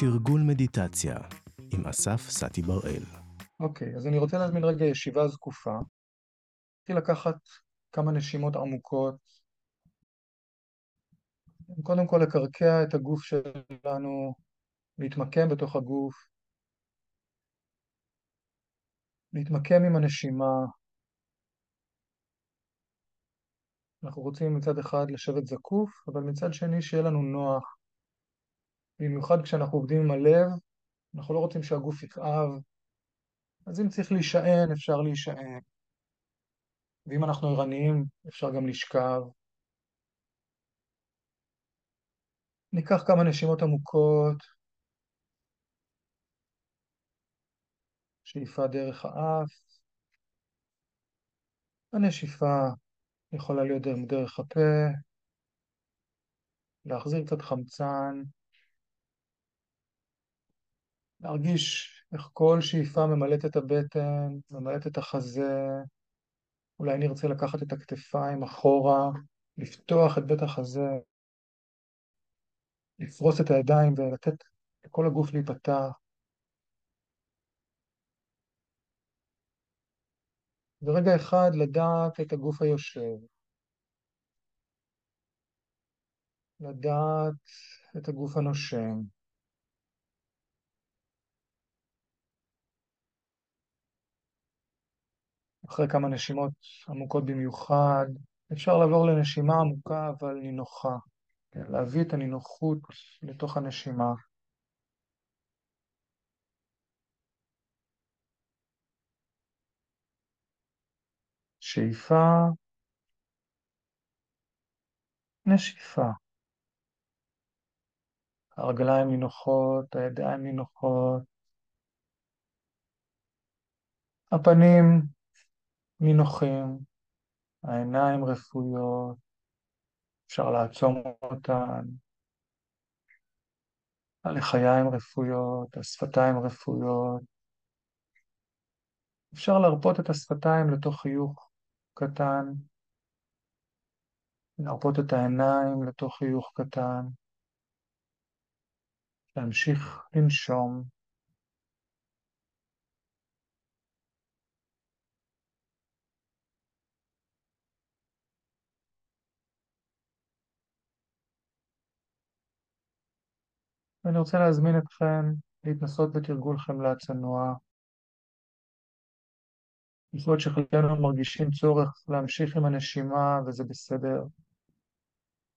תרגול מדיטציה עם אסף סטי בראל. אוקיי, אז אני רוצה להזמין רגע ישיבה זקופה. רציתי לקחת כמה נשימות עמוקות. קודם כל לקרקע את הגוף שלנו, להתמקם בתוך הגוף, להתמקם עם הנשימה. אנחנו רוצים מצד אחד לשבת זקוף, אבל מצד שני שיהיה לנו נוח. במיוחד כשאנחנו עובדים עם הלב, אנחנו לא רוצים שהגוף יכאב, אז אם צריך להישען, אפשר להישען. ואם אנחנו ערניים, אפשר גם לשכב. ניקח כמה נשימות עמוקות, שאיפה דרך האף, הנשיפה יכולה להיות דרך הפה, להחזיר קצת חמצן, להרגיש איך כל שאיפה ממלאת את הבטן, ממלאת את החזה, אולי נרצה לקחת את הכתפיים אחורה, לפתוח את בית החזה, לפרוס את הידיים ולתת לכל הגוף להיפתח. ורגע אחד לדעת את הגוף היושב, לדעת את הגוף הנושם. אחרי כמה נשימות עמוקות במיוחד, אפשר לעבור לנשימה עמוקה אבל נינוחה, כן, להביא את הנינוחות לתוך הנשימה. שאיפה, נשיפה. הרגליים נינוחות, הידיים נינוחות, הפנים נינוחים, העיניים רפויות, אפשר לעצום אותן, הלחיים רפויות, השפתיים רפויות. אפשר להרפות את השפתיים לתוך חיוך קטן, להרפות את העיניים לתוך חיוך קטן, להמשיך לנשום. ואני רוצה להזמין אתכם להתנסות בתרגול חמלה צנועה. יכול להיות שחלקנו מרגישים צורך להמשיך עם הנשימה וזה בסדר.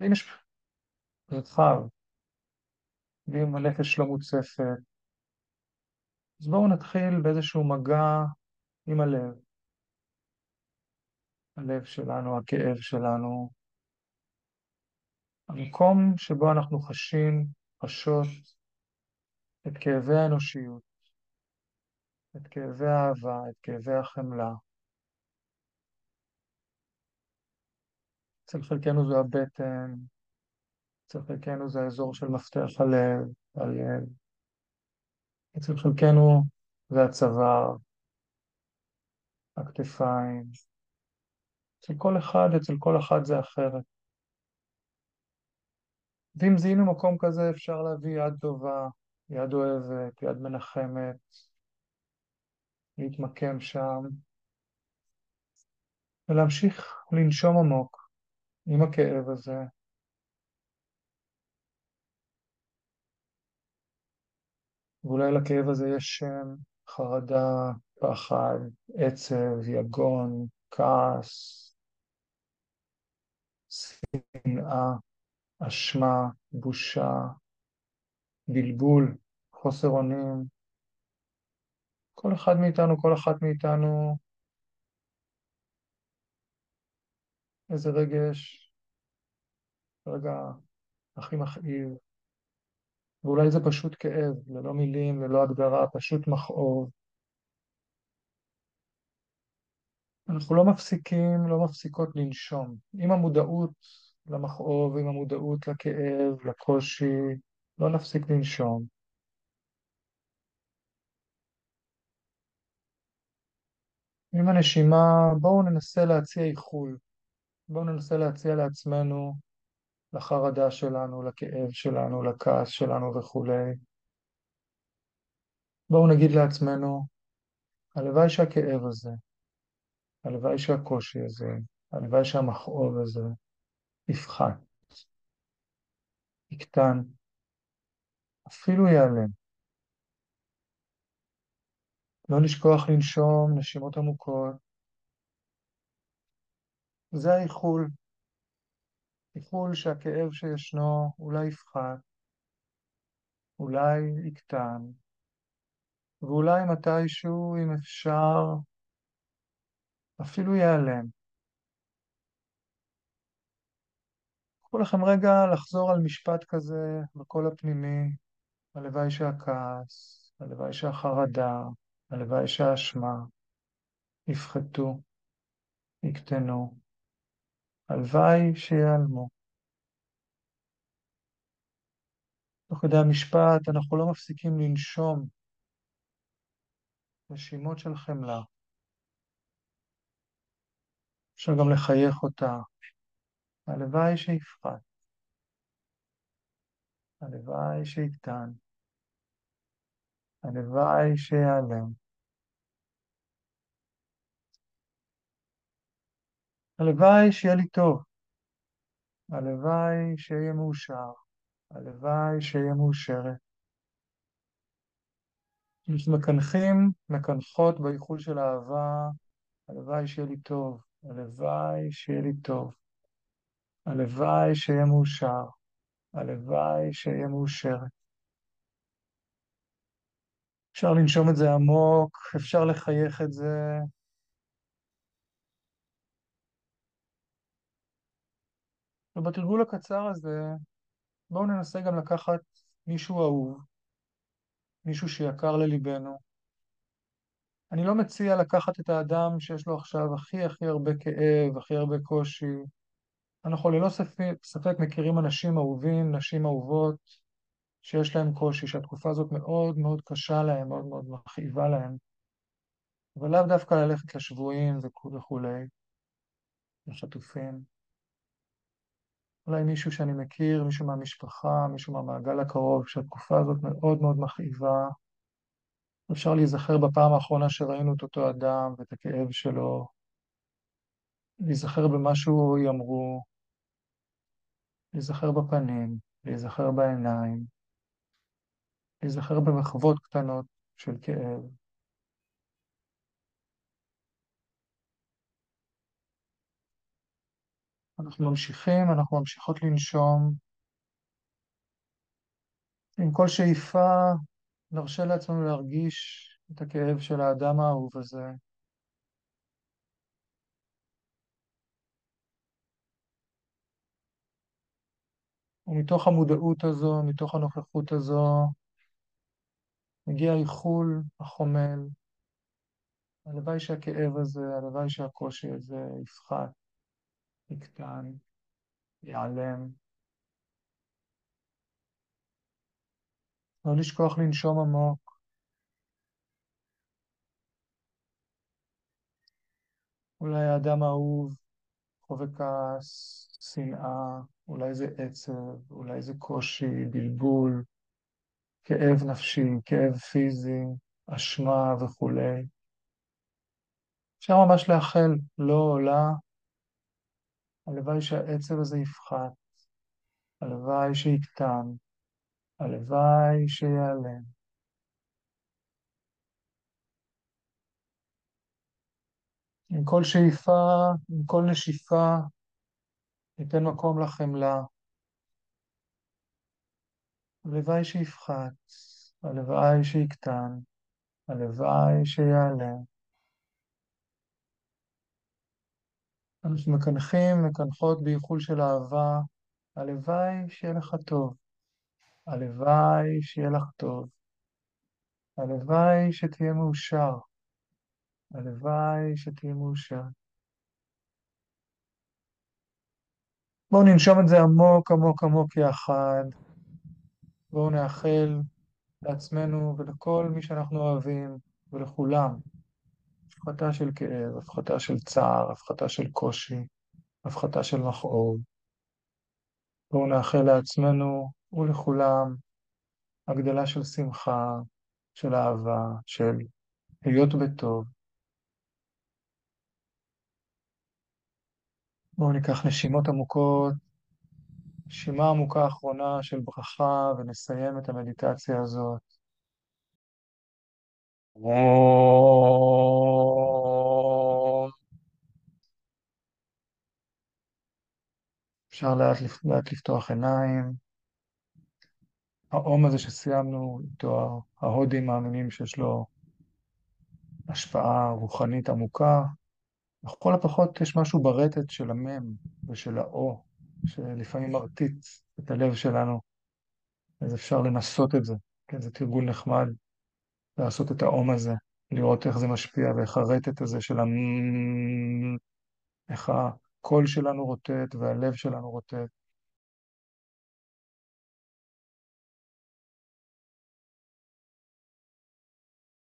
ואם יש רחב, ואם הנפש לא מוצפת, אז בואו נתחיל באיזשהו מגע עם הלב. הלב שלנו, הכאב שלנו, המקום שבו אנחנו חשים חשות את כאבי האנושיות, את כאבי האהבה, את כאבי החמלה. אצל חלקנו זו הבטן, אצל חלקנו זה האזור של מפתח הלב, הלב. אצל חלקנו זה הצוואר, הכתפיים. אצל כל אחד, אצל כל אחד זה אחרת. ואם זיהינו מקום כזה, אפשר להביא יד טובה, יד אוהבת, יד מנחמת, להתמקם שם, ולהמשיך לנשום עמוק עם הכאב הזה. ואולי לכאב הזה יש שם, חרדה, פחד, עצב, יגון, כעס, שנאה. אשמה, בושה, בלבול, חוסר אונים. כל אחד מאיתנו, כל אחת מאיתנו, איזה רגש, רגע הכי מכאיב. ואולי זה פשוט כאב, ללא מילים, ללא הגדרה, פשוט מכאוב. אנחנו לא מפסיקים, לא מפסיקות לנשום. עם המודעות למכאוב, עם המודעות לכאב, לקושי, לא נפסיק לנשום. עם הנשימה בואו ננסה להציע איחול, בואו ננסה להציע לעצמנו, לחרדה שלנו, לכאב שלנו, לכעס שלנו וכולי, בואו נגיד לעצמנו, הלוואי שהכאב הזה, הלוואי שהקושי הזה, הלוואי שהמכאוב הזה יפחת, יקטן, אפילו ייעלם. לא לשכוח לנשום נשימות עמוקות. זה האיחול. איחול שהכאב שישנו אולי יפחת, אולי יקטן, ואולי מתישהו, אם אפשר, אפילו ייעלם. קחו לכם רגע לחזור על משפט כזה בקול הפנימי, הלוואי שהכעס, הלוואי שהחרדה, הלוואי שהאשמה יפחתו, יקטנו, הלוואי שיעלמו. תוך כדי המשפט אנחנו לא מפסיקים לנשום נשימות של חמלה. אפשר גם לחייך אותה. הלוואי שיפחת. הלוואי שיקטן. הלוואי שיעלם. הלוואי שיהיה לי טוב. הלוואי שיהיה מאושר. הלוואי שיהיה מאושרת. אנחנו מקנחים, מקנחות באיחול של אהבה, הלוואי שיהיה לי טוב, הלוואי שיהיה לי טוב, הלוואי שיהיה מאושר, הלוואי שיהיה מאושרת. אפשר לנשום את זה עמוק, אפשר לחייך את זה. ובתרגול הקצר הזה, בואו ננסה גם לקחת מישהו אהוב, מישהו שיקר לליבנו. אני לא מציע לקחת את האדם שיש לו עכשיו הכי הכי הרבה כאב, הכי הרבה קושי. אנחנו ללא ספק, ספק מכירים אנשים אהובים, נשים אהובות, שיש להם קושי, שהתקופה הזאת מאוד מאוד קשה להם, מאוד מאוד מכאיבה להם. אבל לאו דווקא ללכת לשבויים וכולי, לחטופים. אולי מישהו שאני מכיר, מישהו מהמשפחה, מישהו מהמעגל הקרוב, שהתקופה הזאת מאוד מאוד מכאיבה. אפשר להיזכר בפעם האחרונה שראינו את אותו אדם ואת הכאב שלו, להיזכר במה שהוא יאמרו, להיזכר בפנים, להיזכר בעיניים, להיזכר במחוות קטנות של כאב. אנחנו ממשיכים, אנחנו ממשיכות לנשום. עם כל שאיפה נרשה לעצמנו להרגיש את הכאב של האדם האהוב הזה. ומתוך המודעות הזו, מתוך הנוכחות הזו, מגיע איחול החומל. הלוואי שהכאב הזה, הלוואי שהקושי הזה יפחת. יקטן, ייעלם. לא לשכוח לנשום עמוק. אולי האדם האהוב חווה כעס, שנאה, אולי זה עצב, אולי זה קושי, בלבול, כאב נפשי, כאב פיזי, אשמה וכולי. אפשר ממש לאחל לא או לה הלוואי שהעצב הזה יפחת, הלוואי שיקטן, הלוואי שיעלם. עם כל שאיפה, עם כל נשיפה, ניתן מקום לחמלה. הלוואי שיפחת, הלוואי שיקטן, הלוואי שיעלם. אנחנו מקנחים, מקנחות באיחול של אהבה, הלוואי שיהיה לך טוב, הלוואי שיהיה לך טוב, הלוואי שתהיה מאושר, הלוואי שתהיה מאושר. בואו ננשום את זה עמוק עמוק עמוק יחד. בואו נאחל לעצמנו ולכל מי שאנחנו אוהבים ולכולם הפחתה של כאב, הפחתה של צער, הפחתה של קושי, הפחתה של מכאוב. בואו נאחל לעצמנו ולכולם הגדלה של שמחה, של אהבה, של היות בטוב. בואו ניקח נשימות עמוקות, נשימה עמוקה אחרונה של ברכה, ונסיים את המדיטציה הזאת. אפשר לאט, לאט לפתוח עיניים. האום הזה שסיימנו איתו, ההודים מאמינים שיש לו השפעה רוחנית עמוקה. לכל הפחות יש משהו ברטט של המם ושל האו, שלפעמים מרטיט את הלב שלנו, אז אפשר לנסות את זה. כן, זה תרגול נחמד לעשות את האום הזה, לראות איך זה משפיע ואיך הרטט הזה של המ... איך הקול שלנו רוטט והלב שלנו רוטט.